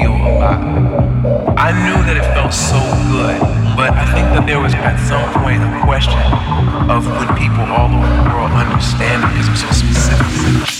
feel. I knew that it felt so good, but I think that there was at some point a question of would people all over the world understand because I'm so specific.